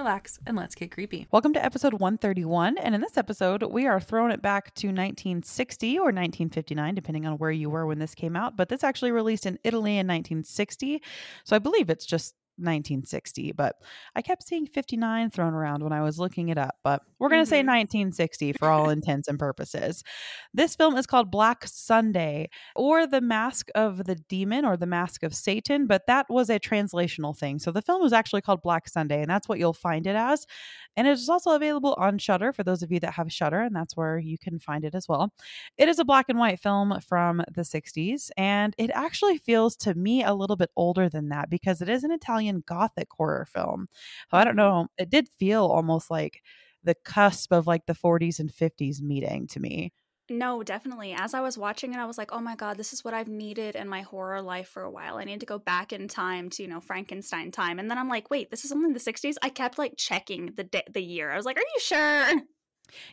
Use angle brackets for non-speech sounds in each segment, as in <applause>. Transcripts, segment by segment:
relax, and let's get creepy. Welcome to episode 131. And in this episode, we are throwing it back to 1960 or 1959, depending on where you were when this came out. But this actually released in Italy in 1960. So I believe it's just 1960, but I kept seeing 59 thrown around when I was looking it up. But we're going to say Mhm. 1960 for all <laughs> intents and purposes. This film is called Black Sunday or The Mask of the Demon or The Mask of Satan, but that was a translational thing. So the film was actually called Black Sunday, and that's what you'll find it as. And it is also available on Shudder for those of you that have Shudder, and that's where you can find it as well. It is a black and white film from the 60s, and it actually feels to me a little bit older than that because it is an Italian gothic horror film. So I don't know, it did feel almost like the cusp of like the 40s and 50s meeting to me. No, definitely. As I was watching it, I was like, oh my God, this is what I've needed in my horror life for a while. I need to go back in time to, you know, Frankenstein time. And then I'm like, wait, this is only the 60s? I kept like checking the da- the year. I was like, are you sure?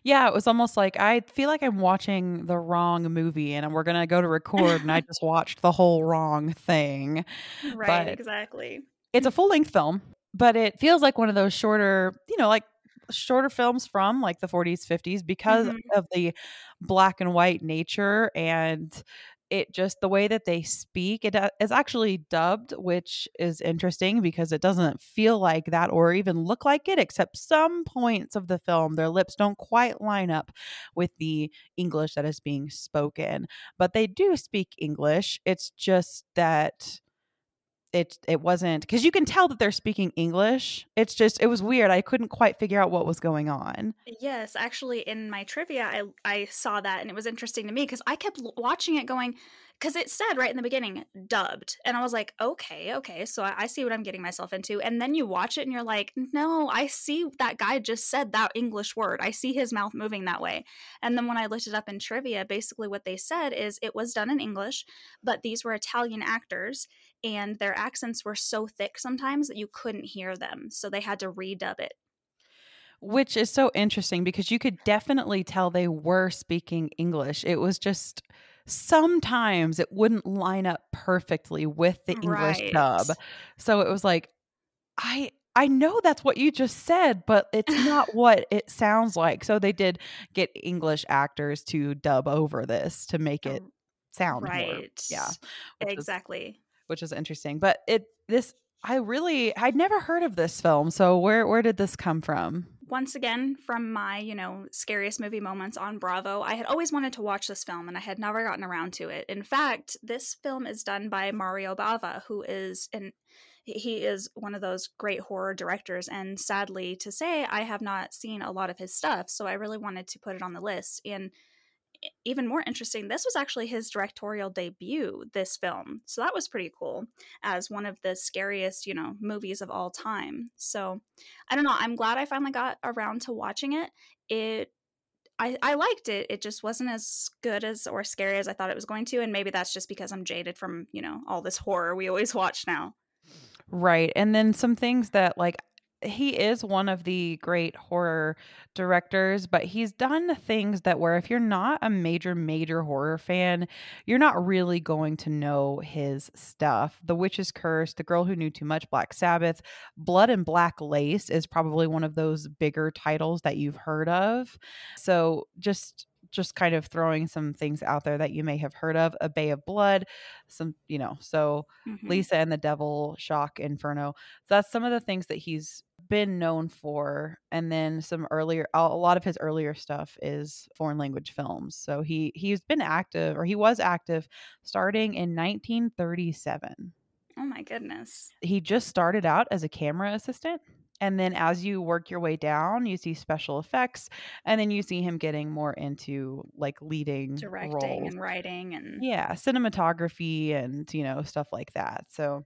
Yeah, it was almost like I feel like I'm watching the wrong movie and we're going to go to record and I <laughs> just watched the whole wrong thing. Right, But- exactly. It's a full length film, but it feels like one of those shorter, you know, like shorter films from like the 40s, 50s because Mhm. of the black and white nature and it just the way that they speak it uh, actually dubbed which is interesting because it doesn't feel like that or even look like it except some points of the film their lips don't quite line up with the english that is being spoken but they do speak english it's just that it it wasn't because you can tell that they're speaking english. It's just it was weird. I couldn't quite figure out what was going on. Yes, actually, in my trivia, I I saw that, and it was interesting to me because I kept watching it, going because it said right in the beginning dubbed, and I was like, okay, okay, so I, I see what I'm getting myself into, and then you watch it, and you're like, no, I see that guy just said that English word, I see his mouth moving that way, and then when I looked it up in trivia, basically what they said is it was done in English, but these were Italian actors, and their accents were so thick sometimes that you couldn't hear them, so they had to redub it. which is so interesting because you could definitely tell they were speaking English. It was just sometimes it wouldn't line up perfectly with the English Right. dub. So it was like I I know that's what you just said, but it's not <laughs> what it sounds like. So they did get English actors to dub over this to make it oh, sound more right. yeah. which is- exactly. which is interesting. But it this I really I'd never heard of this film. So where where did this come from? Once again, from my, you know, scariest movie moments on Bravo, I had always wanted to watch this film and I had never gotten around to it. In fact, this film is done by Mario Bava, who is an he is one of those great horror directors and sadly to say I have not seen a lot of his stuff, so I really wanted to put it on the list and even more interesting, this was actually his directorial debut, this film. So that was pretty cool as one of the scariest, you know, movies of all time. So I don't know. I'm glad I finally got around to watching it. It I, I liked it. It just wasn't as good as or scary as I thought it was going to, and maybe that's just because I'm jaded from, you know, all this horror we always <laughs> watch now. Right. And then some things that like he is one of the great horror directors, but he's done things that where if you're not a major, major horror fan, you're not really going to know his stuff. The Witch's Curse, The Girl Who Knew Too Much, Black Sabbath, Blood and Black Lace is probably one of those bigger titles that you've heard of. So just just kind of throwing some things out there that you may have heard of. A Bay of Blood, some, you know, so Mhm. Lisa and the Devil, Shock, Inferno. So that's some of the things that he's been known for. And then some earlier, a lot of his earlier stuff is foreign language films. So he he's been active, or he was active, starting in 1937. Oh my goodness. He just started out as a camera assistant. And then as you work your way down, you see special effects, and then you see him getting more into like leading Directing roles. and writing and yeah cinematography and you know stuff like that so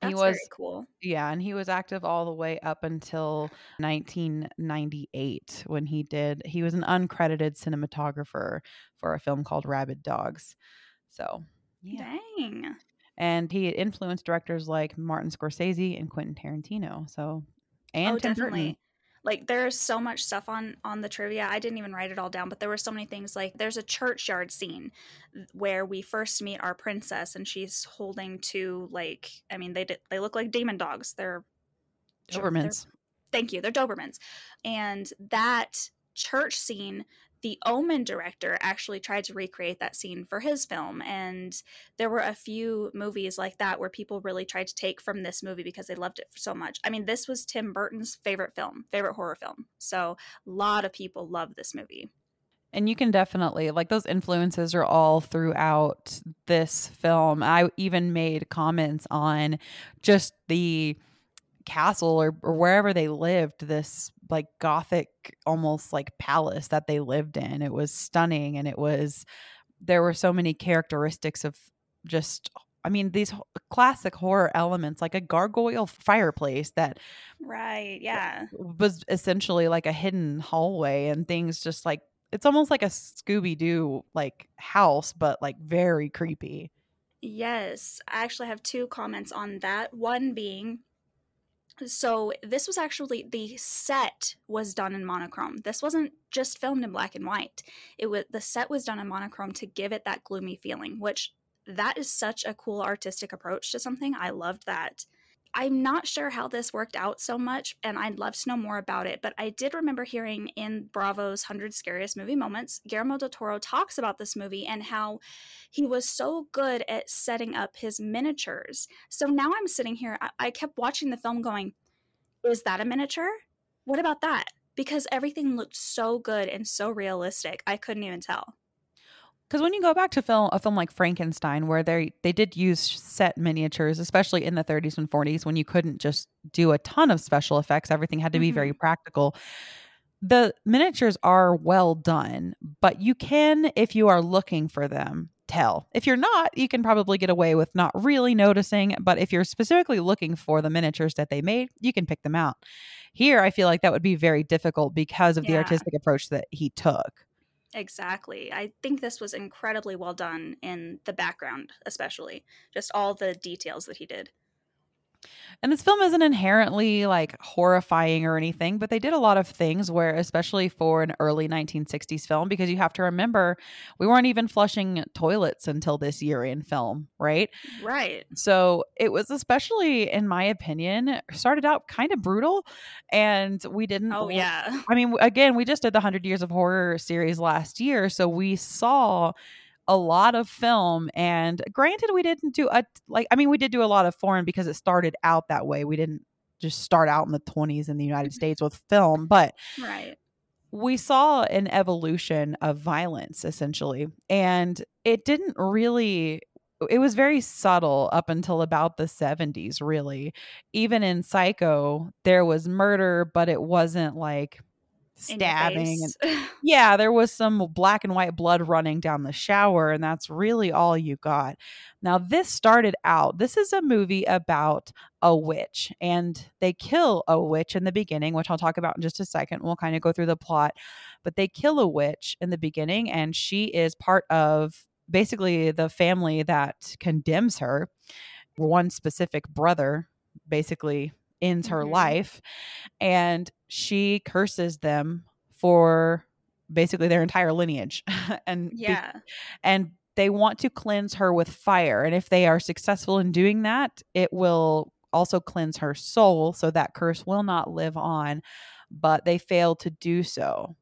That's he was cool. yeah, and he was active all the way up until 1998 when he did he was an uncredited cinematographer for a film called Rabid Dogs. So, yeah. Dang. And he influenced directors like Martin Scorsese and Quentin Tarantino. So, and oh, Tim Burton. Like there's so much stuff on on the trivia. I didn't even write it all down, but there were so many things. Like there's a churchyard scene where we first meet our princess, and she's holding two like I mean they did, they look like demon dogs. They're they're- Dobermans. thank you they're dobermans and that church scene the omen director actually tried to recreate that scene for his film and there were a few movies like that where people really tried to take from this movie because they loved it so much. I mean this was tim burton's favorite film favorite horror film. So a lot of people love this movie. And you can definitely like those influences are all throughout this film. I even made comments on just the castle or, or wherever they lived, this like gothic almost like palace that they lived in. It was stunning and it was there were so many characteristics of just I mean these classic horror elements like a gargoyle fireplace that right yeah was essentially like a hidden hallway and things just like it's almost like a Scooby Doo like house, but like very creepy. Yes, I actually have two comments on that. One being so this was actually the set was done in monochrome. This wasn't just filmed in black and white. It was the set was done in monochrome to give it that gloomy feeling, which that is such a cool artistic approach to something. I loved that. I'm not sure how this worked out so much, and I'd love to know more about it. But I did remember hearing in Bravo's 100 Scariest Movie Moments, Guillermo del Toro talks about this movie and how he was so good at setting up his miniatures. So now I'm sitting here, I, I kept watching the film going, is that a miniature? What about that? Because everything looked so good and so realistic, I couldn't even tell. Because when you go back to film a film like Frankenstein, where they they did use set miniatures, especially in the 30s and 40s, when you couldn't just do a ton of special effects, everything had to be very mm-hmm. practical. The miniatures are well done, but you can, if you are looking for them, tell. If you're not, you can probably get away with not really noticing. But if you're specifically looking for the miniatures that they made, you can pick them out. Here, I feel like that would be very difficult because of the artistic approach that he took. Exactly. I think this was incredibly well done in the background, especially. Just all the details that he did. And this film isn't inherently like horrifying or anything, but they did a lot of things where, especially for an early 1960s film, because you have to remember we weren't even flushing toilets until this year in film, right? Right. So it was especially, in my opinion, started out kind of brutal. And we didn't. Oh, yeah. I mean, again, we just did the 100 Years of Horror series last year. So we saw a lot of film. And granted, we didn't do a, like, I mean, we did do a lot of foreign because it started out that way. We didn't just start out in the 20s in the United mm-hmm. States with film, but Right. we saw an evolution of violence essentially. And it didn't really. It was very subtle up until about the 70s, really. Even in Psycho, there was murder, but it wasn't like stabbing and <laughs> yeah, there was some black and white blood running down the shower, and that's really all you got. Now, this started out, this is a movie about a witch, and they kill a witch in the beginning, which I'll talk about in just a second. We'll kind of go through the plot, but they kill a witch in the beginning, and she is part of basically the family that condemns her. One specific brother basically ends her Mhm. life, and she curses them for basically their entire lineage <laughs> and be- yeah. and they want to cleanse her with fire and if they are successful in doing that it will also cleanse her soul so that curse will not live on but they fail to do so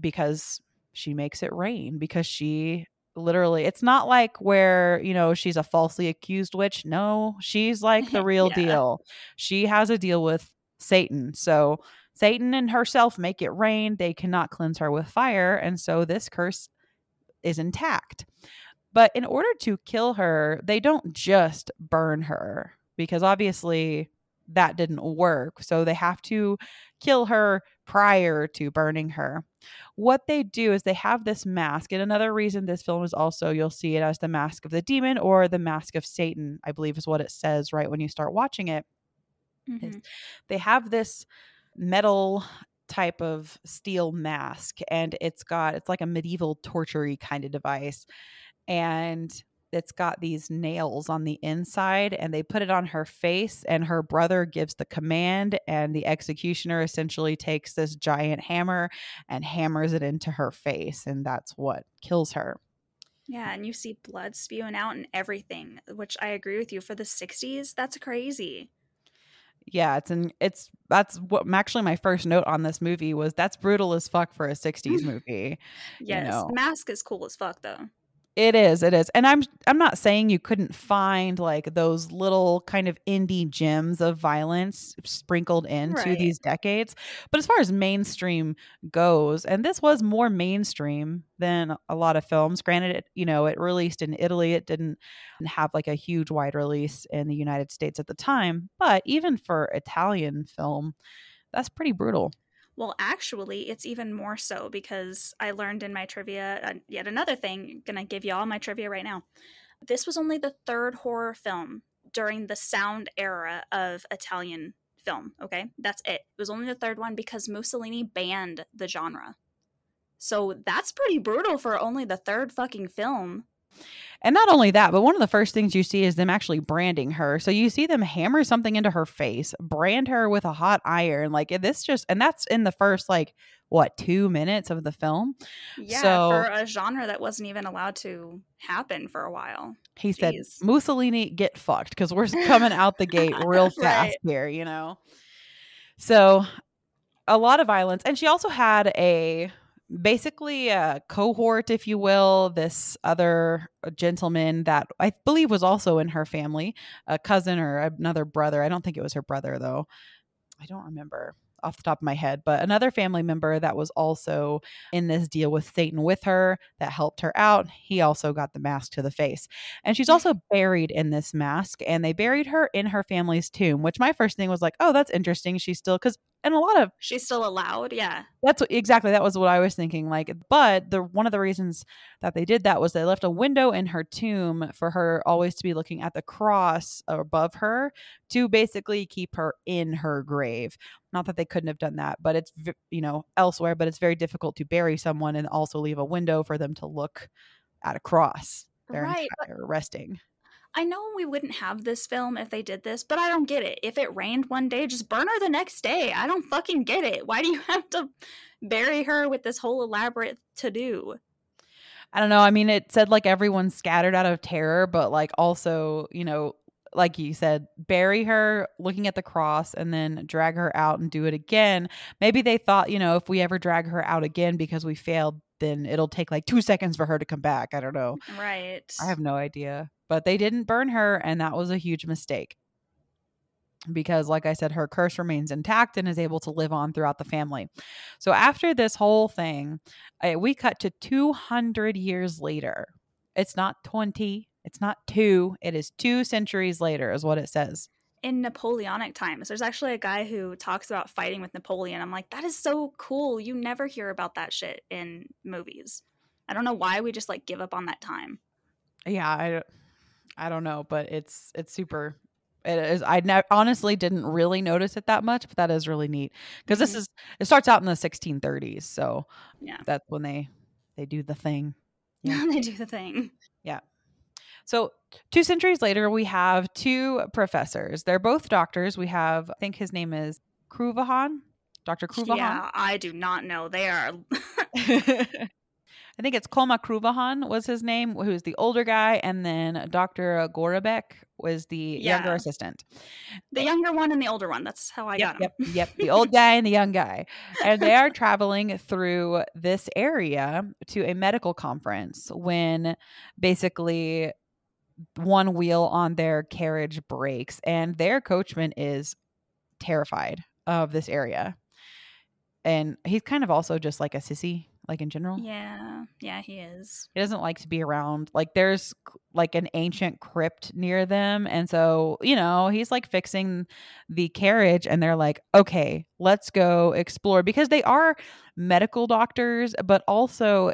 because she makes it rain because she literally it's not like where you know she's a falsely accused witch. No she's <laughs> like the real Yeah. deal. She has a deal with satan. So satan and herself make it rain. They cannot cleanse her with fire and so this curse is intact. But in order to kill her they don't just burn her because obviously that didn't work. So they have to kill her prior to burning her. What they do is they have this mask, and another reason this film is also you'll see it as the mask of the demon or the mask of Satan, I believe is what it says right when you start watching it. Mhm. They have this metal type of steel mask, and it's got it's like a medieval torture kind of device, and it's got these nails on the inside and they put it on her face and her brother gives the command and the executioner essentially takes this giant hammer and hammers it into her face and that's what kills her Yeah, and you see blood spewing out and everything, which I agree with you. For the 60s, that's crazy. yeah it's and it's that's what actually my first note on this movie was that's brutal as fuck for a 60s <laughs> movie Yes, know. the mask is cool as fuck, though. It is, it is. And I'm I'm not saying you couldn't find like those little kind of indie gems of violence sprinkled into Right. these decades. But as far as mainstream goes, and this was more mainstream than a lot of films. Granted, it, you know, it released in Italy. It didn't have like a huge wide release in the United States at the time. But even for Italian film, that's pretty brutal. Well, actually, it's even more so because I learned in my trivia uh, yet another thing. Gonna give you all my trivia right now. This was only the third horror film during the sound era of Italian film. Okay, that's it. It was only the third one because Mussolini banned the genre. So that's pretty brutal for only the third fucking film. And not only that, but one of the first things you see is them actually branding her. So you see them hammer something into her face, brand her with a hot iron. Like this just, and that's in the first, like, what, two minutes of the film? Yeah, So- for a genre that wasn't even allowed to happen for a while. He said, Mussolini, get fucked because we're <laughs> coming out the gate <laughs> real fast Right. here, you know? So a lot of violence. And she also had a basically a cohort, if you will, this other uh, gentleman that I believe was also in her family, a cousin or another brother. I don't think it was her brother, though. I don't remember off the top of my head, but another family member that was also in this deal with Satan with her that helped her out. He also got the mask to the face. And she's mm. also buried in this mask, and they buried her in her family's tomb, which my first thing was like, oh, that's interesting. She's still, because, and a lot of She's still allowed, yeah. that's what, exactly that was what I was thinking. Like, but the one of the reasons that they did that was they left a window in her tomb for her always to be looking at the cross above her to basically keep her in her grave. Not that they couldn't have done that, but it's you know elsewhere. But it's very difficult to bury someone and also leave a window for them to look at a cross. Their Right, resting. I know we wouldn't have this film if they did this, but I don't get it. If it rained one day, just burn her the next day. I don't fucking get it. Why do you <laughs> have to bury her with this whole elaborate to do? I don't know. I mean, it said like everyone's scattered out of terror, but like also, you know, like you said, bury her looking at the cross and then drag her out and do it again. Maybe they thought, you know, if we ever drag her out again because we failed, then it'll take like two seconds for her to come back. I don't know. Right. I have no idea. But they didn't burn her, and that was a huge mistake. Because, like I said, her curse remains intact and is able to live on throughout the family. So, after this whole thing, uh, we cut to 200 years later. It's not 20, it's not two, it is two centuries later, is what it says. in Napoleonic times. There's actually a guy who talks about fighting with Napoleon. I'm like, that is so cool. You never hear about that shit in movies. I don't know why we just like give up on that time. Yeah, I, I don't know, but it's it's super. It is. I ne- honestly didn't really notice it that much, but that is really neat because this Mhm. is it starts out in the 1630s, so Yeah. that's when they they do the thing. <laughs> Yeah. they do the thing. Yeah. So two centuries later, we have two professors. They're both doctors. We have, I think his name is Kruvajan, Dr. Kruvajan. Yeah, I do not know. They are <laughs> <laughs> I think it's Koma Kruvajan was his name, who is the older guy, and then Dr. Gorobec was the younger assistant. the younger one and the older one. That's how I yep, got them. yep, yep. The old guy and the young guy. And they are <laughs> traveling through this area to a medical conference when basically one wheel on their carriage breaks and their coachman is terrified of this area. And he's kind of also just like a sissy. Like in general. Yeah, yeah, he is. He doesn't like to be around. Like there's like an ancient crypt near them. And so, you know, he's like fixing the carriage and they're like, okay, let's go explore because they are medical doctors, but also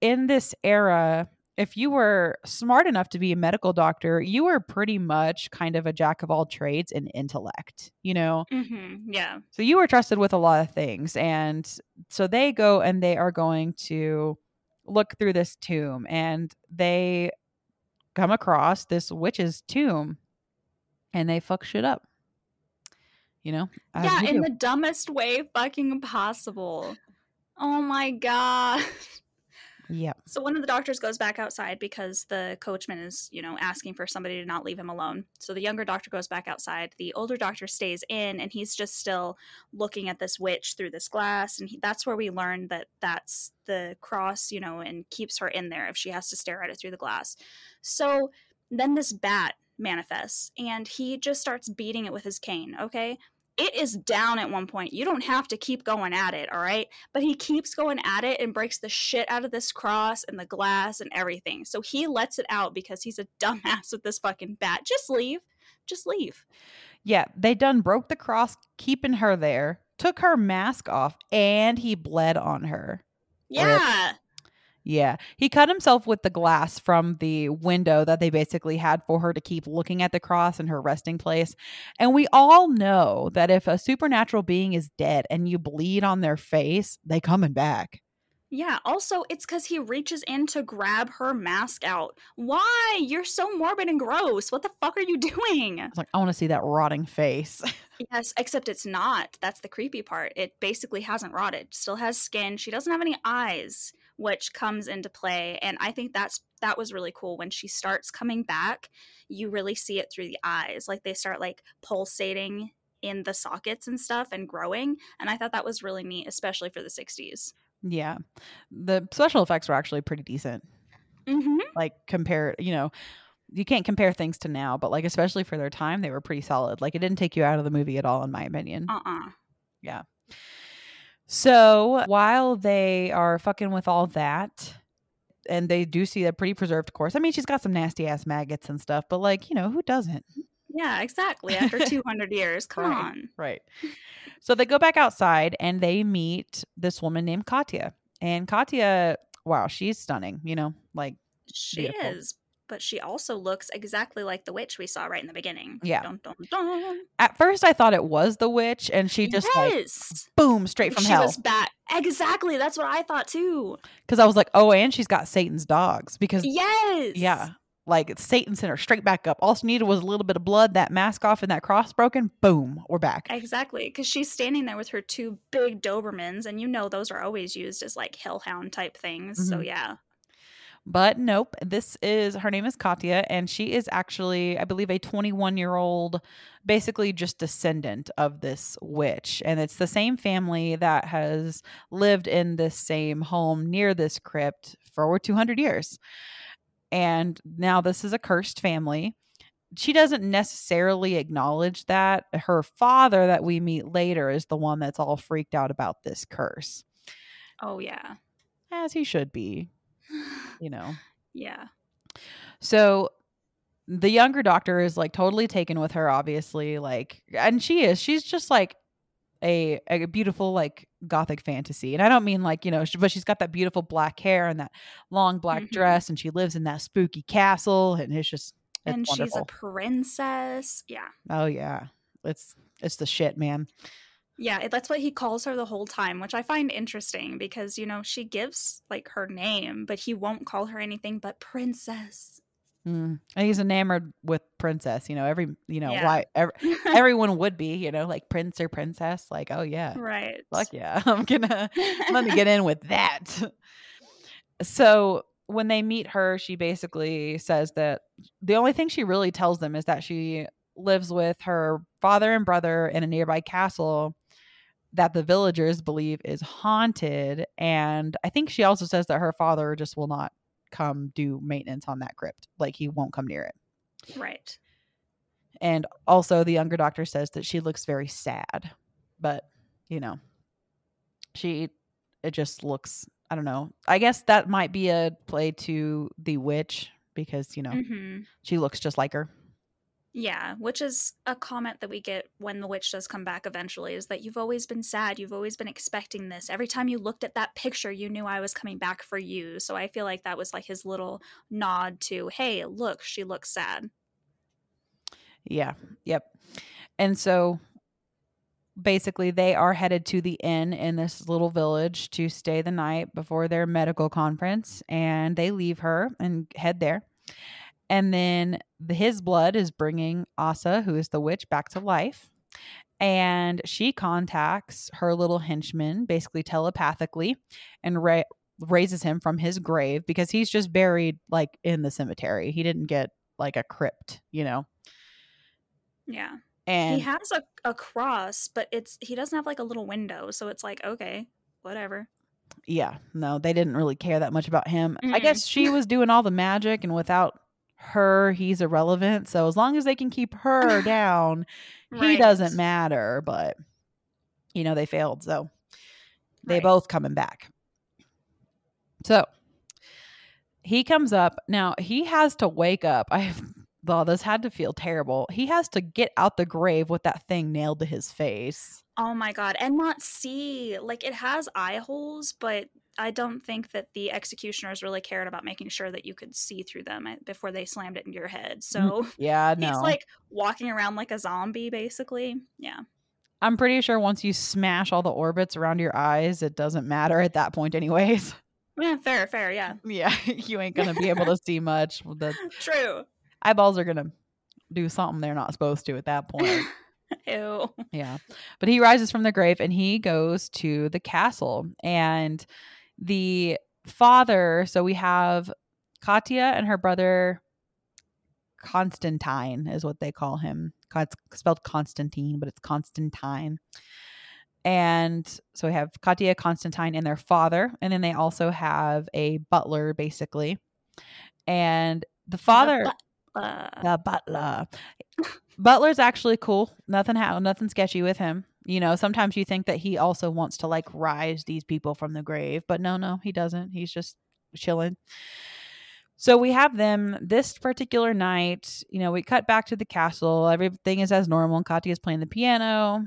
in this era, if you were smart enough to be a medical doctor, you were pretty much kind of a jack of all trades in intellect, you know? hmm Yeah. So you were trusted with a lot of things. And so they go and they are going to look through this tomb and they come across this witch's tomb and they fuck shit up. You know? yeah, in do. the dumbest way fucking possible. Oh my god. Yeah. So one of the doctors goes back outside because the coachman is, you know, asking for somebody to not leave him alone. So the younger doctor goes back outside. The older doctor stays in, and he's just still looking at this witch through this glass. And he, that's where we learn that that's the cross, you know, and keeps her in there if she has to stare at it through the glass. So then this bat manifests, and he just starts beating it with his cane. Okay. It is down at one point. You don't have to keep going at it, all right? but he keeps going at it and breaks the shit out of this cross and the glass and everything. So he lets it out because he's a <laughs> dumbass with this fucking bat. Just leave. Just leave. Yeah. They done broke the cross, keeping her there, took her mask off, and he bled on her. Yeah. Yeah. He cut himself with the glass from the window that they basically had for her to keep looking at the cross and her resting place. And we all know that if a supernatural being is dead and you bleed on their face, they coming back. Yeah. Also, it's because he reaches in to grab her mask out. Why? You're so morbid and gross. What the fuck are you <laughs> doing? I like, I want to see that rotting face. <laughs> Yes, except it's not. That's the creepy part. It basically hasn't rotted. Still has skin. She doesn't have any eyes, which comes into play. And I think that's that was really cool when she starts coming back. You really see it through the eyes. Like they start like pulsating in the sockets and stuff and growing. And I thought that was really neat, especially for the 60s. yeah. The special effects were actually pretty decent. Mm-hmm. Like, compare, you know, you can't compare things to now, but like, especially for their time, they were pretty solid. Like, it didn't take you out of the movie at all, in my opinion. Uh-uh. So while they are fucking with all that, and they do see a pretty preserved course. I mean, she's got some nasty ass maggots and stuff, but like, you know, who doesn't? Yeah, exactly. <laughs> After 200 years. Come Right. on. Right. <laughs> So they go back outside and they meet this woman named Katya. And Katya, wow, she's stunning, you know, like, She Beautiful. is. But she also looks exactly like the witch we saw right in the beginning. Yeah. Dun, dun, dun. at first I thought it was the witch, and she just like boom straight from she hell. She was back. Exactly. That's what I thought too. Because I was like, oh, and she's got Satan's dogs. Because Yes. yeah, like Satan sent her straight back up. All she needed was a little bit of blood, that mask off, and that cross broken. Boom, we're back. Exactly. Because she's standing there with her two big Dobermans, and you know those are always used as like hellhound type things. So Mhm. yeah. But nope, this is her name is Katya, and she is actually, I believe, a 21 year old, basically just descendant of this witch. And it's the same family that has lived in this same home near this crypt for over 200 years. And now this is a cursed family. She doesn't necessarily acknowledge that. Her father, that we meet later, is the one that's all freaked out about this curse, Oh yeah. as he should be, you know. yeah. So the younger doctor is like totally taken with her, obviously. Like, and she is. She's just like a a beautiful like gothic fantasy, and I don't mean like you know, she, but she's got that beautiful black hair and that long black Mhm. dress, and she lives in that spooky castle, and it's just it's and wonderful. she's a princess. Yeah. oh yeah, it's it's the shit, man. Yeah, that's what he calls her the whole time, which I find interesting because, you know, she gives like her name, but he won't call her anything but princess. Mm. And he's enamored with princess. You know, every you know Yeah. why ev- <laughs> everyone would be. You know, like prince or princess. Like, oh yeah, right. fuck yeah, <laughs> I'm gonna <laughs> let me get in with that. So when they meet her, she basically says that the only thing she really tells them is that she lives with her father and brother in a nearby castle that the villagers believe is haunted. And I think she also says that her father just will not come do maintenance on that crypt. Like he won't come near it. Right. And also, the younger doctor says that she looks very sad, but you know, she it just looks I don't know. I guess that might be a play to the witch because, you know, hmm she looks just like her. Yeah, which is a comment that we get when the witch does come back eventually is that you've always been sad. You've always been expecting this. Every time you looked at that picture, you knew I was coming back for you. So I feel like that was like his little nod to, hey, look, she looks sad. Yeah. Yep. And so basically they are headed to the inn in this little village to stay the night before their medical conference and they leave her and head there. And then the, his blood is bringing Asa, who is the witch, back to life. And she contacts her little henchman, basically telepathically, and ra- raises him from his grave because he's just buried like in the cemetery. He didn't get like a crypt, you know. Yeah. And he has a, a cross, but it's he doesn't have like a little window. So it's like, okay, whatever. yeah, no, they didn't really care that much about him. I Mm-mm. guess she was doing all the magic, and without her, he's irrelevant. So as long as they can keep her <laughs> down, he doesn't matter. But you know, they failed, so they Right. both coming back. So he comes up now. He has to wake up. I well, this had to feel terrible. He has to get out the grave with that thing nailed to his face. Oh my god, and not see. Like it has eye holes, but I don't think that the executioners really cared about making sure that you could see through them eh, before they slammed it into your head. So <laughs> Yeah, no. he's like walking around like a zombie, basically. Yeah. I'm pretty sure once you smash all the orbits around your eyes, it doesn't matter at that point, anyways. <laughs> Yeah, fair, fair, yeah. Yeah, <laughs> you ain't gonna be able to see much. The True. eyeballs are gonna do something they're not supposed to at that point. Ew. Yeah. But he rises from the grave and he goes to the castle. And the father, so we have Katya and her brother Constantine, is what they call him. It's spelled Constantine, but it's Constantine. And so we have Katya, Constantine, and their father. And then they also have a butler, basically. And the father Uh, the butler. <laughs> Butler's actually cool. Nothing ha- nothing sketchy with him. You know, sometimes you think that he also wants to like rise these people from the grave, but no, no, he doesn't. He's just chilling. So we have them this particular night. You know, we cut back to the castle. Everything is as normal. Katya's playing the piano.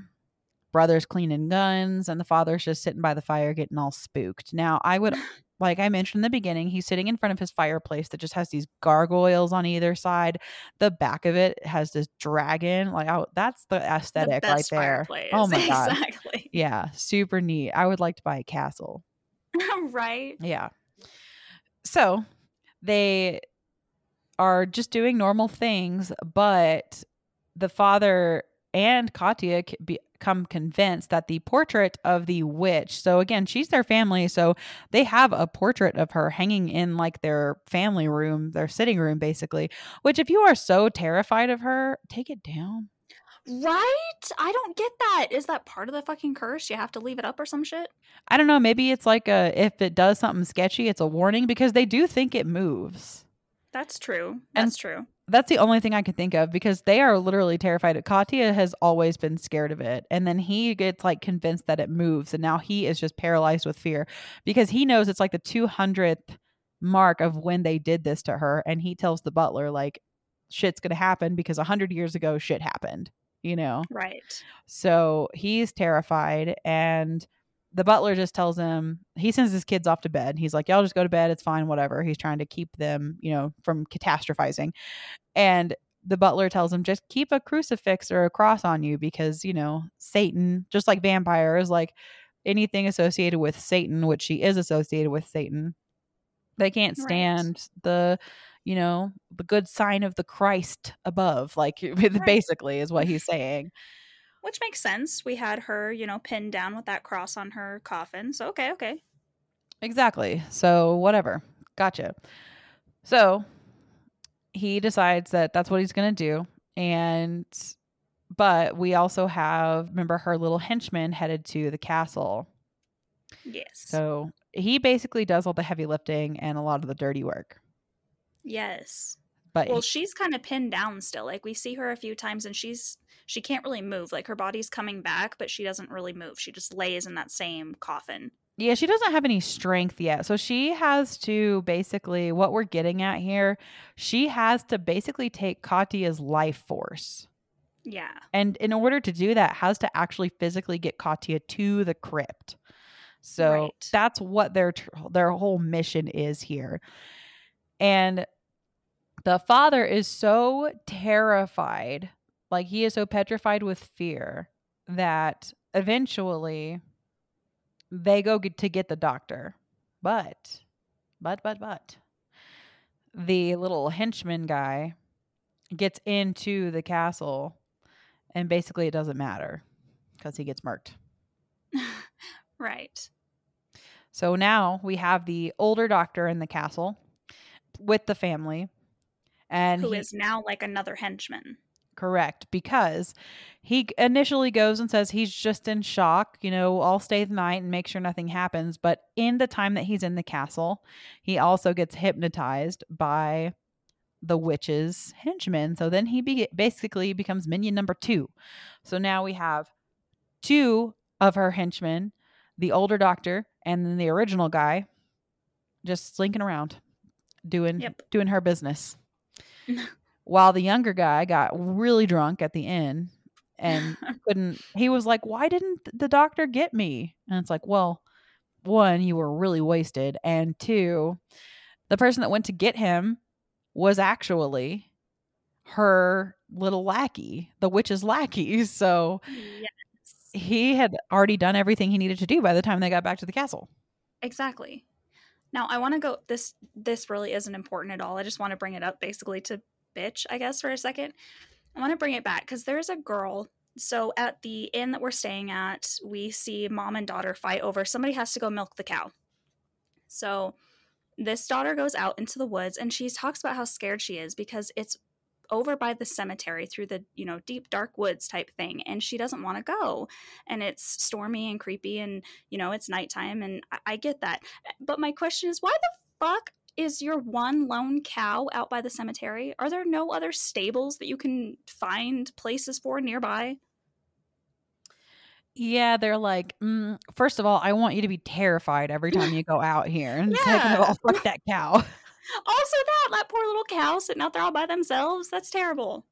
Brother's cleaning guns, and the father's just sitting by the fire getting all spooked. Now, I would <laughs> like I mentioned in the beginning, he's sitting in front of his fireplace that just has these gargoyles on either side. The back of it has this dragon. Like, oh, that's the the aesthetic right there. Oh fireplace. Oh my <laughs> god. Exactly. Yeah, super neat. I would like to buy a castle. <laughs> right. Yeah. So they are just doing normal things, but the father and Katya become convinced that the portrait of the witch. So again, she's their family, so they have a portrait of her hanging in like their family room, their sitting room basically, which if you are so terrified of her, take it down. Right? I don't get that. Is that part of the fucking curse? You have to leave it up or some shit? I don't know, maybe it's like a if it does something sketchy, it's a warning because they do think it moves. That's true. And- That's true. That's the only thing I can think of because they are literally terrified. Katya has always been scared of it. And then he gets like convinced that it moves. And now he is just paralyzed with fear because he knows it's like the 200th mark of when they did this to her. And he tells the butler, like, shit's going to happen because 100 years ago, shit happened, you know? Right. So he's terrified. And the butler just tells him, he sends his kids off to bed. He's like, y'all just go to bed. It's fine, whatever. He's trying to keep them, you know, from catastrophizing. And the butler tells him, just keep a crucifix or a cross on you because, you know, Satan, just like vampires, like anything associated with Satan, which she is associated with Satan, they can't Right. stand the, you know, the good sign of the Christ above. Like, <laughs> basically, is what he's saying. Which makes sense. We had her, you know, pinned down with that cross on her coffin. So okay, okay. Exactly. So whatever. Gotcha. So he decides that that's what he's going to do and but we also have remember her little henchman headed to the castle. Yes. So he basically does all the heavy lifting and a lot of the dirty work. yes. But Well, she's kind of pinned down still. Like we see her a few times and she's she can't really move. Like her body's coming back, but she doesn't really move. She just lays in that same coffin. Yeah, she doesn't have any strength yet. So she has to basically, what we're getting at here, she has to basically take Katya's life force. Yeah. And in order to do that, has to actually physically get Katya to the crypt. So Right. that's what their their whole mission is here. And the father is so terrified, like he is so petrified with fear that eventually they go get to get the doctor. But but but but the little henchman guy gets into the castle and basically it doesn't matter because he gets murked. <laughs> right. So now we have the older doctor in the castle with the family. And Who he- is now like another henchman. correct because he initially goes and says he's just in shock, you know, I'll stay the night and make sure nothing happens. But in the time that he's in the castle, he also gets hypnotized by the witch's henchmen. So then he be- basically becomes minion number two. So now we have two of her henchmen, the older doctor and then the original guy, just slinking around, doing Yep. doing her business. While the younger guy got really drunk at the end and <laughs> couldn't he was like, Why didn't the doctor get me? And it's like, well, one, you were really wasted, and two, the person that went to get him was actually her little lackey, the witch's lackey. <laughs> So yes. he had already done everything he needed to do by the time they got back to the castle. Exactly. Now I want to go this this really isn't important at all. I just want to bring it up basically to bitch, I guess, for a second. I want to bring it back because there's a girl. So at the inn that we're staying at, we see mom and daughter fight over somebody has to go milk the cow. So this daughter goes out into the woods and she talks about how scared she is because it's over by the cemetery through the you know deep dark woods type thing and she doesn't want to go. And it's stormy and creepy and you know it's nighttime and I, I get that. But my question is why the fuck is your one lone cow out by the cemetery? Are there no other stables that you can find places for nearby? Yeah, they're like, mm, first of all, I want you to be terrified every time you go out here. And second of all, fuck that cow. <laughs> also that that poor little cow sitting out there all by themselves that's terrible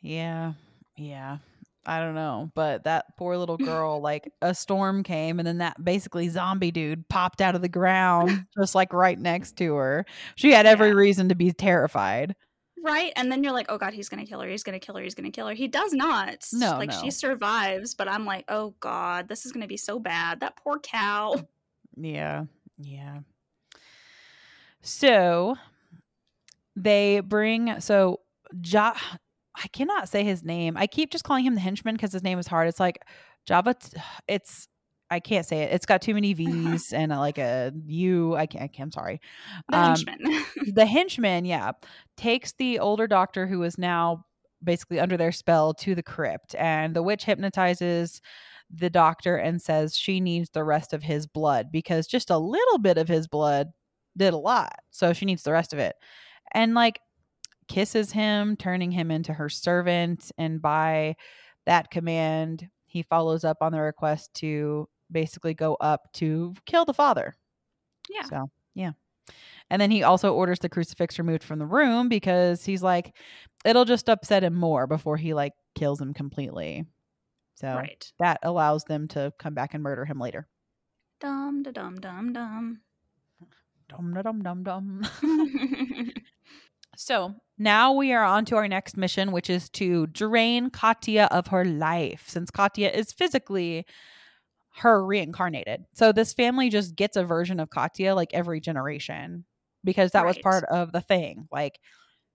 Yeah. Yeah. I don't know. But that poor little <laughs> girl, like a storm came and then that basically zombie dude popped out of the ground <laughs> just like right next to her. She had every Yeah. reason to be terrified. right and then you're like oh god he's gonna kill her he's gonna kill her he's gonna kill her he does not No, like no. she survives but i'm like oh god this is gonna be so bad that poor cow Yeah. Yeah. So they bring so ja I cannot say his name. I keep just calling him the henchman because his name is hard. It's like Java it's I can't say it. It's got too many <laughs> V's and uh, like a U. I can't, I can't I'm sorry. the Um, henchman <laughs> the henchman, yeah, takes the older doctor who is now basically under their spell to the crypt, and the witch hypnotizes the doctor and says she needs the rest of his blood because just a little bit of his blood did a lot, so she needs the rest of it, and like kisses him, turning him into her servant, and by that command, he follows up on the request to basically go up to kill the father. yeah So, yeah. And then he also orders the crucifix removed from the room because he's like, it'll just upset him more before he like kills him completely. So right that allows them to come back and murder him later. dum da dum dum dum Dum dum dum dum. <laughs> So now we are on to our next mission, which is to drain Katya of her life, since Katya is physically her reincarnated. So this family just gets a version of Katya like every generation because that was part of the thing. Like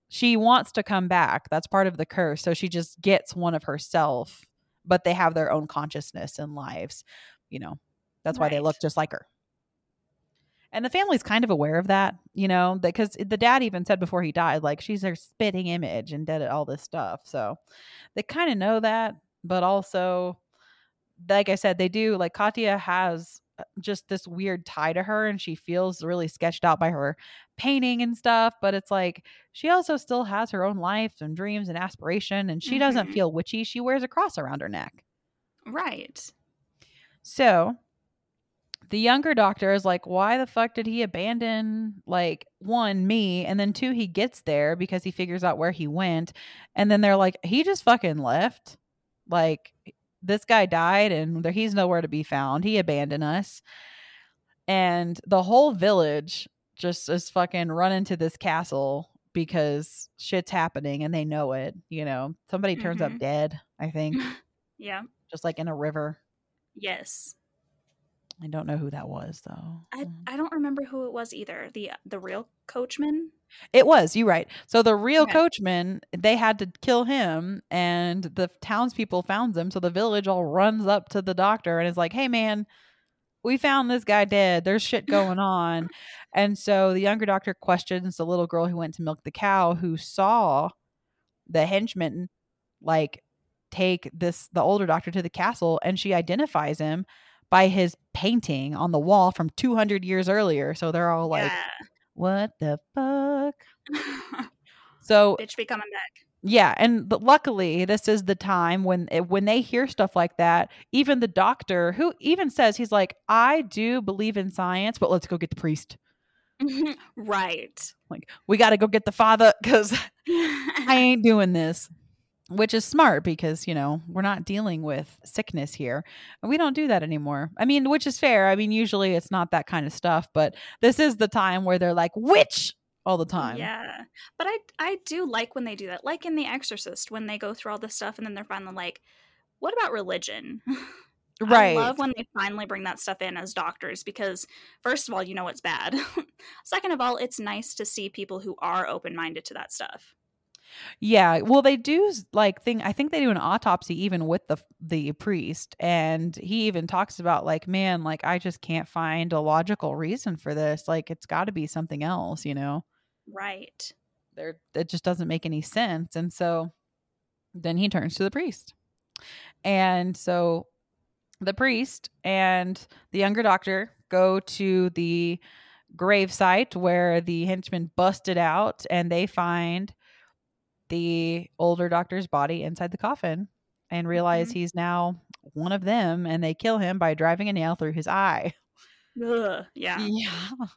she wants to come back. That's part of the curse. So she just gets one of herself, but they have their own consciousness and lives. You know, that's why they look just like her. And the family's kind of aware of that, you know, because the dad even said before he died, like she's their spitting image and did all this stuff. So they kind of know that, but also, like I said, they do. Like Katya has uh, just this weird tie to her, and she feels really sketched out by her painting and stuff. But it's like she also still has her own life and dreams and aspiration, and she doesn't Mhm. feel witchy. She wears a cross around her neck. right So the younger doctor is like, why the fuck did he abandon, like, one, me, and then two, he gets there because he figures out where he went. And then they're like, he just fucking left. Like, this guy died and there, he's nowhere to be found. He abandoned us. And the whole village just is fucking running to this castle because shit's happening and they know it. You know, somebody turns up Mhm. dead, I think, <laughs> Yeah. just like in a river. Yes. I don't know who that was though. I, Mm. I don't remember who it was either. The the real coachman. It was, you right. So the real Okay. coachman, they had to kill him and the townspeople found them. So the village all runs up to the doctor and is like, Hey man, we found this guy dead. There's shit <laughs> going on. and so the younger doctor questions the little girl who went to milk the cow who saw the henchman like take this the older doctor to the castle and she identifies him by his painting on the wall from 200 years earlier. So they're all like, what the fuck? <laughs> So bitch be coming back. yeah, and but luckily this is the time when it, when they hear stuff like that, even the doctor who even says he's like, I do believe in science, but let's go get the priest. <laughs> right. Like we got to go get the father because <laughs> I ain't doing this. Which is smart because, you know, we're not dealing with sickness here. We don't do that anymore. I mean, which is fair. I mean, usually it's not that kind of stuff, but this is the time where they're like, witch all the time. Yeah, but I I do like when they do that, like in The Exorcist, when they go through all this stuff and then they're finally like, "What about religion?" Right. <laughs> I love when they finally bring that stuff in as doctors because, first of all, you know it's bad. <laughs> Second of all, it's nice to see people who are open minded to that stuff. Yeah, well, they do like thing. I think they do an autopsy even with the the priest, and he even talks about like, man, like I just can't find a logical reason for this. Like, it's got to be something else, you know. Right. There, it just doesn't make any sense. And so, then he turns to the priest, and so the priest and the younger doctor go to the grave site where the henchman busted out, and they find the older doctor's body inside the coffin and realize Mhm. he's now one of them and they kill him by driving a nail through his eye. Ugh, yeah. <laughs> Yeah.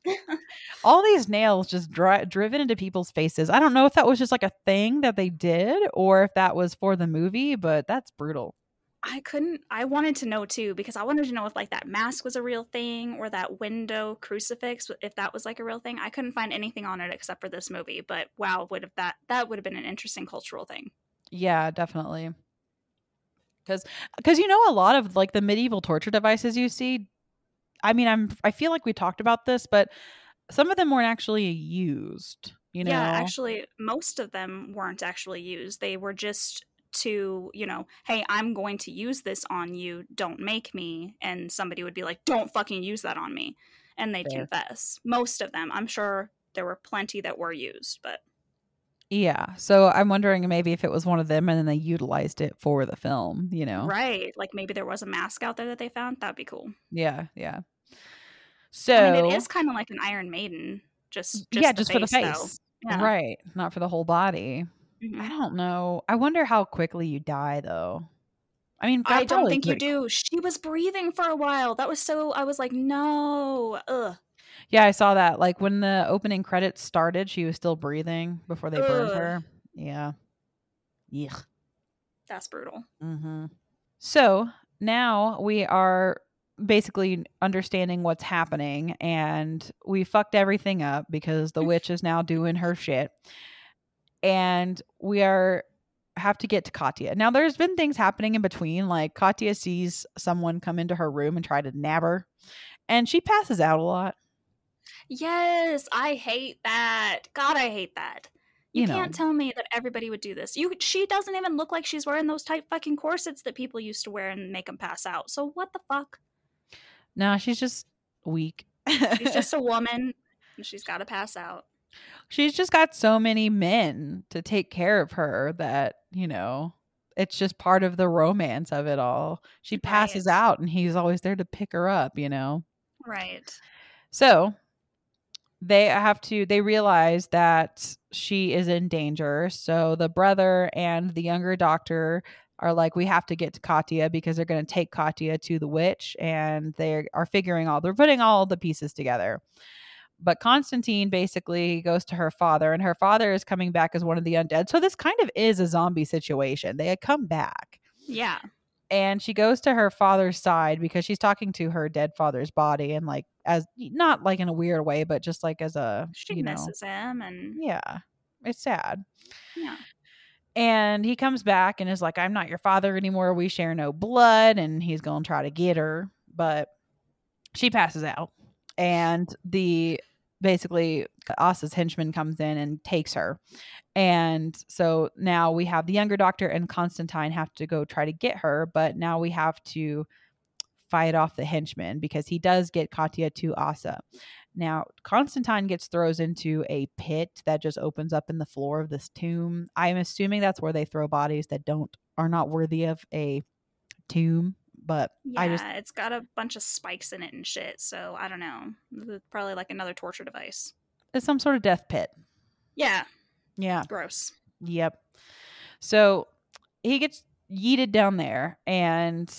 <laughs> All these nails just dri- driven into people's faces. I don't know if that was just like a thing that they did or if that was for the movie, but that's brutal. I couldn't. I wanted to know too because I wanted to know if like that mask was a real thing or that window crucifix, if that was like a real thing. I couldn't find anything on it except for this movie. But wow, would have that that would have been an interesting cultural thing. Yeah, definitely. Cuz cuz you know a lot of like the medieval torture devices you see I mean, I'm I feel like we talked about this, but some of them weren't actually used, you know. Yeah, actually, most of them weren't actually used. They were just to, you know, hey, I'm going to use this on you. Don't make me. And somebody would be like, don't fucking use that on me. And they'd Fair. confess. Most of them. I'm sure there were plenty that were used, but Yeah. So I'm wondering maybe if it was one of them and then they utilized it for the film, you know? right. Like maybe there was a mask out there that they found. That'd be cool. Yeah. Yeah. So, I mean, it is kind of like an Iron Maiden. Just, just yeah, the just for the face, face. Yeah. Right. Not for the whole body. Mhm. I don't know. I wonder how quickly you die, though. I mean, I don't think you do. She was breathing for a while. That was so. I was like, no. Ugh. Yeah, I saw that. Like when the opening credits started, she was still breathing before they burned her. Yeah. Yeah. That's brutal. Mm-hmm. So now we are basically understanding what's happening, and we fucked everything up because the <laughs> witch is now doing her shit, and we are have to get to Katya. Now, there's been things happening in between, like Katya sees someone come into her room and try to nab her, and she passes out a lot. Yes, I hate that. God, I hate that. You, You know. can't tell me that everybody would do this. You, she doesn't even look like she's wearing those tight fucking corsets that people used to wear and make them pass out. So what the fuck? No, she's just weak. She's just <laughs> a woman. and She's got to pass out. She's just got so many men to take care of her that you know it's just part of the romance of it all she passes Right. out and he's always there to pick her up you know Right. so they have to they realize that she is in danger so the brother and the younger doctor are like, we have to get to Katya because they're going to take Katya to the witch, and they are figuring all they're putting all the pieces together. But Constantine basically goes to her father, and her father is coming back as one of the undead. So this kind of is a zombie situation. They had come back Yeah. and she goes to her father's side because she's talking to her dead father's body and like as not like in a weird way but just like as a She you know misses him and yeah it's sad yeah. and he comes back and is like i'm not your father anymore we share no blood and he's gonna try to get her but she passes out and the basically Asa's henchman comes in and takes her and so now we have the younger doctor and Constantine have to go try to get her, but now we have to fight off the henchman because he does get Katya to Asa. Now, Constantine gets throws into a pit that just opens up in the floor of this tomb. I'm assuming that's where they throw bodies that don't are not worthy of a tomb, but Yeah, I just it's got a bunch of spikes in it and shit. So I don't know. Probably like another torture device. it's some sort of death pit. Yeah, Yeah. gross. Yep. So he gets yeeted down there, and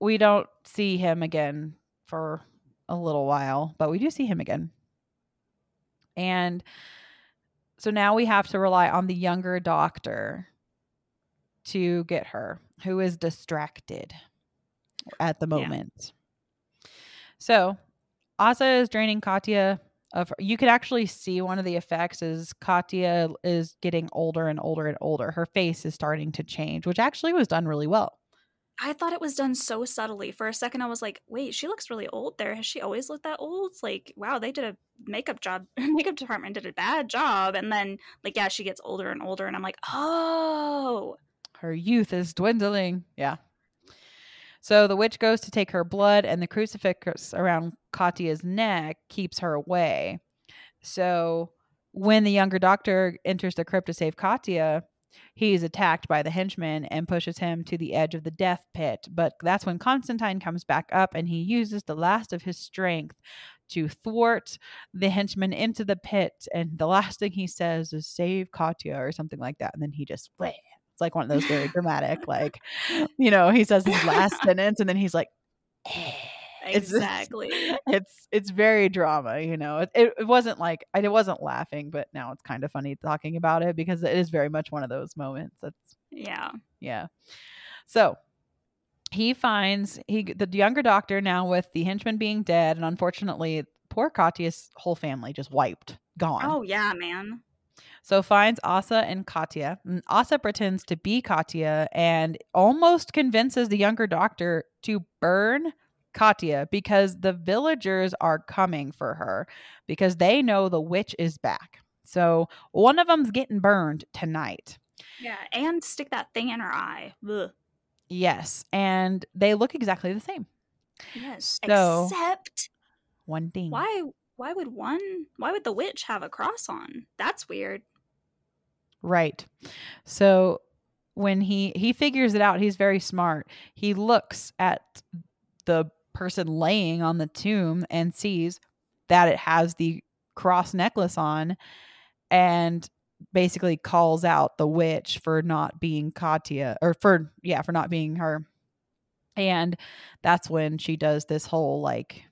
we don't see him again for a little while, but we do see him again. And so now we have to rely on the younger doctor to get her, who is distracted at the Yeah. moment. So Asa is draining Katya of you could actually see one of the effects is Katya is getting older and older and older. Her face is starting to change, which actually was done really well. I thought it was done so subtly. For a second, I was like, "Wait, she looks really old there. Has she always looked that old?" It's like, wow, they did a makeup job. <laughs> makeup department did a bad job. And then, like, yeah, she gets older and older, and I'm like, oh, Her youth is dwindling. Yeah. So the witch goes to take her blood, and the crucifix around Katya's neck keeps her away. So when the younger doctor enters the crypt to save Katya, he's attacked by the henchman and pushes him to the edge of the death pit. But that's when Constantine comes back up and he uses the last of his strength to thwart the henchman into the pit. And the last thing he says is save Katya or something like that. And then he just bleh. It's like one of those very dramatic, like, <laughs> you know, he says his last sentence and then he's like, <laughs> "Eh." It's- exactly. <laughs> it's it's very drama you know it, it, it wasn't like i wasn't laughing but now it's kind of funny talking about it because it is very much one of those moments that's yeah. yeah so he finds he the younger doctor now with the henchman being dead and unfortunately poor katya's whole family just wiped gone Oh yeah, man. So finds Asa and Katya. And Asa pretends to be Katya and almost convinces the younger doctor to burn Katya because the villagers are coming for her because they know the witch is back. So one of them's getting burned tonight. Yeah, and stick that thing in her eye. Ugh. Yes, and they look exactly the same. Yes. So- Except One thing. why why would one why would the witch have a cross on? That's weird. Right. So when he he figures it out, he's very smart. He looks at the person laying on the tomb and sees that it has the cross necklace on and basically calls out the witch for not being Katya or for yeah, for not being her. And that's when she does this whole like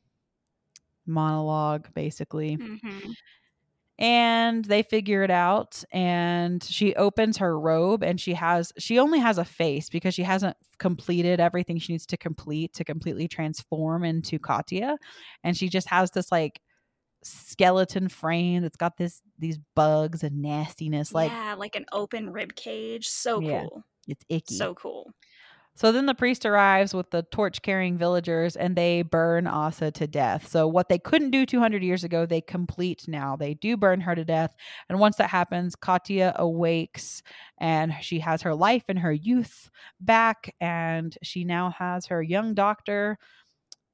monologue basically hmm and they figure it out and she opens her robe and she has she only has a face because she hasn't completed everything she needs to complete to completely transform into Katya and she just has this like skeleton frame that's got this these bugs and nastiness like yeah, like an open rib cage. So Yeah. cool. it's icky So cool. So then the priest arrives with the torch carrying villagers and they burn Asa to death. So what they couldn't do 200 years ago, they complete now. They do burn her to death. And once that happens, Katya awakes and she has her life and her youth back. And she now has her young doctor,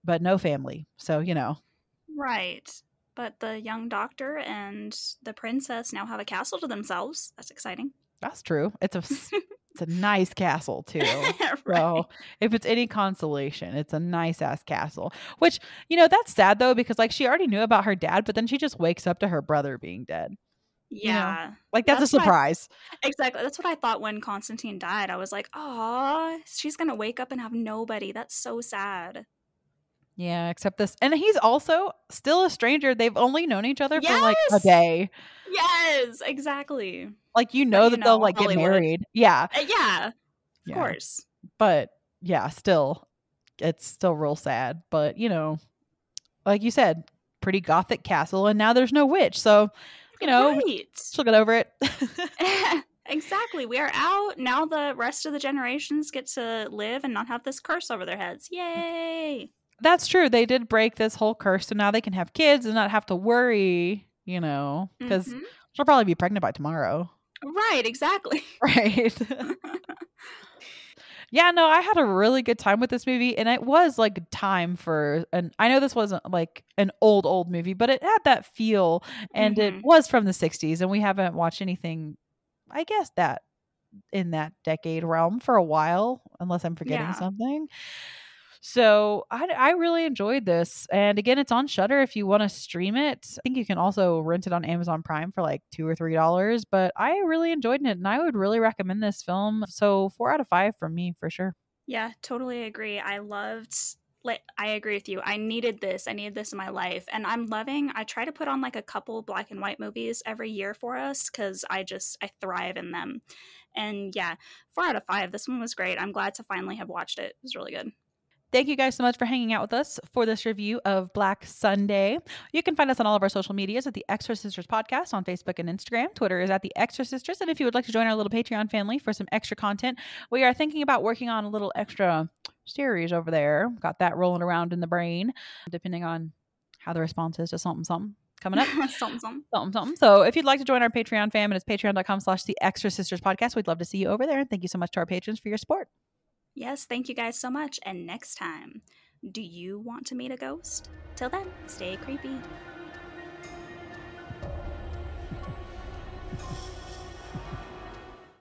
but no family. So, you know, Right. But the young doctor and the princess now have a castle to themselves. That's exciting. that's true. It's a, <laughs> it's a nice castle too. <laughs> right. So if it's any consolation, it's a nice ass castle. Which, you know, that's sad though, because like she already knew about her dad, but then she just wakes up to her brother being dead. You know, Yeah. like that's, That's a what I- surprise. Exactly. That's what I thought when Constantine died. I was like, oh, she's going to wake up and have nobody. That's so sad. Yeah, except this, and he's also still a stranger. They've only known each other for like a day. Yes, exactly. Like you know you that they'll know, like get Hollywood. married. Yeah, Uh, yeah, of yeah. course. But yeah, still, it's still real sad. But you know, like you said, pretty gothic castle, and now there's no witch, so you know right. <laughs> she'll get over it. <laughs> exactly. We are out. Now the rest of the generations get to live and not have this curse over their heads. Yay. That's true. They did break this whole curse, so now they can have kids and not have to worry. You know, because Mhm. she'll probably be pregnant by tomorrow. Right, exactly. <laughs> Right. <laughs> yeah, no, I had a really good time with this movie and it was like time for and I know this wasn't like an old old movie, but it had that feel and it Mhm. was from the 60s and we haven't watched anything I guess that in that decade realm for a while unless I'm forgetting Yeah. something. So I, I really enjoyed this, and again, it's on Shudder if you want to stream it. I think you can also rent it on Amazon Prime for like two or three dollars. But I really enjoyed it, and I would really recommend this film. So four out of five from me for sure. Yeah, totally agree. I loved like I agree with you. I needed this. I needed this in my life. And I'm loving I try to put on like a couple black and white movies every year for us cuz I just I thrive in them. And yeah, 4 out of 5. This one was great. I'm glad to finally have watched it. It was really good. Thank you guys so much for hanging out with us for this review of Black Sunday. You can find us on all of our social medias at the Extra Sisters Podcast on Facebook and Instagram. Twitter is at the Extra Sisters. And if you would like to join our little Patreon family for some extra content, we are thinking about working on a little extra series over there. Got that rolling around in the brain, depending on how the response is to something, something coming up. <laughs> something, something. Something, something. So if you'd like to join our Patreon fam, it's patreon.com slash the Extra Sisters Podcast, we'd love to see you over there. And thank you so much to our patrons for your support. Yes, thank you guys so much. And next time, do you want to meet a ghost? Till then, stay creepy.